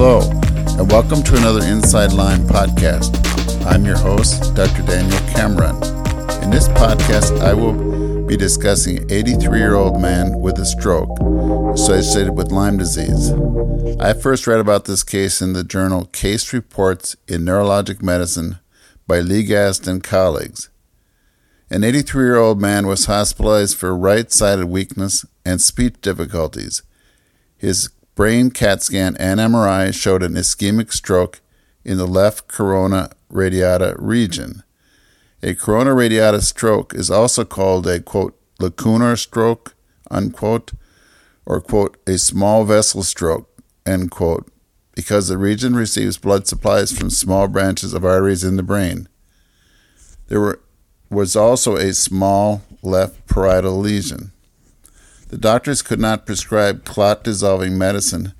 Hello, and welcome to another Inside Lyme podcast. I'm your host, Dr. Daniel Cameron. In this podcast, I will be discussing an 83 year old man with a stroke associated with Lyme disease. I first read about this case in the journal Case Reports in Neurologic Medicine by Lee Gast and colleagues. An 83 year old man was hospitalized for right sided weakness and speech difficulties. His brain CAT scan and MRI showed an ischemic stroke in the left corona radiata region. A corona radiata stroke is also called a quote lacunar stroke unquote or quote a small vessel stroke end quote because the region receives blood supplies from small branches of arteries in the brain. There were, was also a small left parietal lesion. The doctors could not prescribe clot dissolving medicine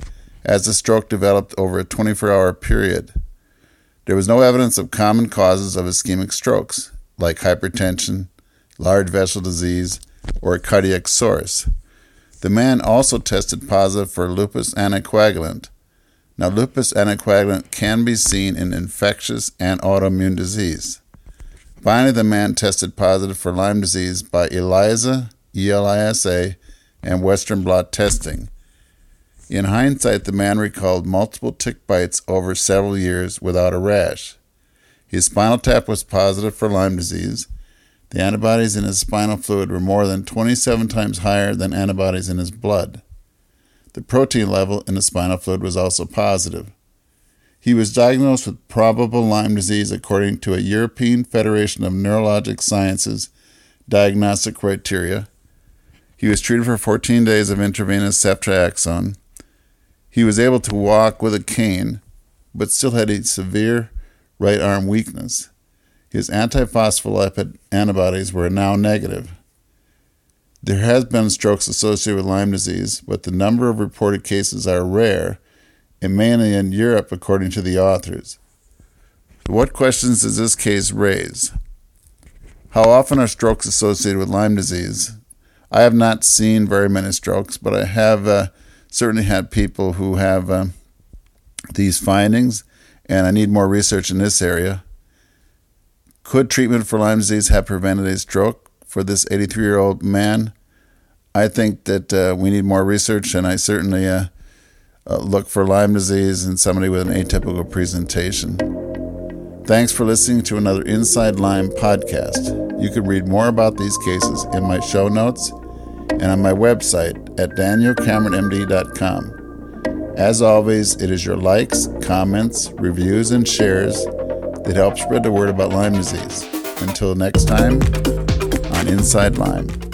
as the stroke developed over a 24 hour period. There was no evidence of common causes of ischemic strokes, like hypertension, large vessel disease, or a cardiac source. The man also tested positive for lupus anticoagulant. Now, lupus anticoagulant can be seen in infectious and autoimmune disease. Finally, the man tested positive for Lyme disease by ELISA, ELISA, and Western blot testing. In hindsight, the man recalled multiple tick bites over several years without a rash. His spinal tap was positive for Lyme disease. The antibodies in his spinal fluid were more than 27 times higher than antibodies in his blood. The protein level in the spinal fluid was also positive. He was diagnosed with probable Lyme disease according to a European Federation of Neurologic Sciences diagnostic criteria he was treated for 14 days of intravenous ceftriaxone. He was able to walk with a cane, but still had a severe right arm weakness. His antiphospholipid antibodies were now negative. There has been strokes associated with Lyme disease, but the number of reported cases are rare, and mainly in Europe, according to the authors. What questions does this case raise? How often are strokes associated with Lyme disease? I have not seen very many strokes, but I have uh, certainly had people who have uh, these findings, and I need more research in this area. Could treatment for Lyme disease have prevented a stroke for this 83 year old man? I think that uh, we need more research, and I certainly uh, uh, look for Lyme disease in somebody with an atypical presentation. Thanks for listening to another Inside Lyme podcast. You can read more about these cases in my show notes and on my website at danielcameronmd.com. As always, it is your likes, comments, reviews, and shares that help spread the word about Lyme disease. Until next time, on Inside Lyme.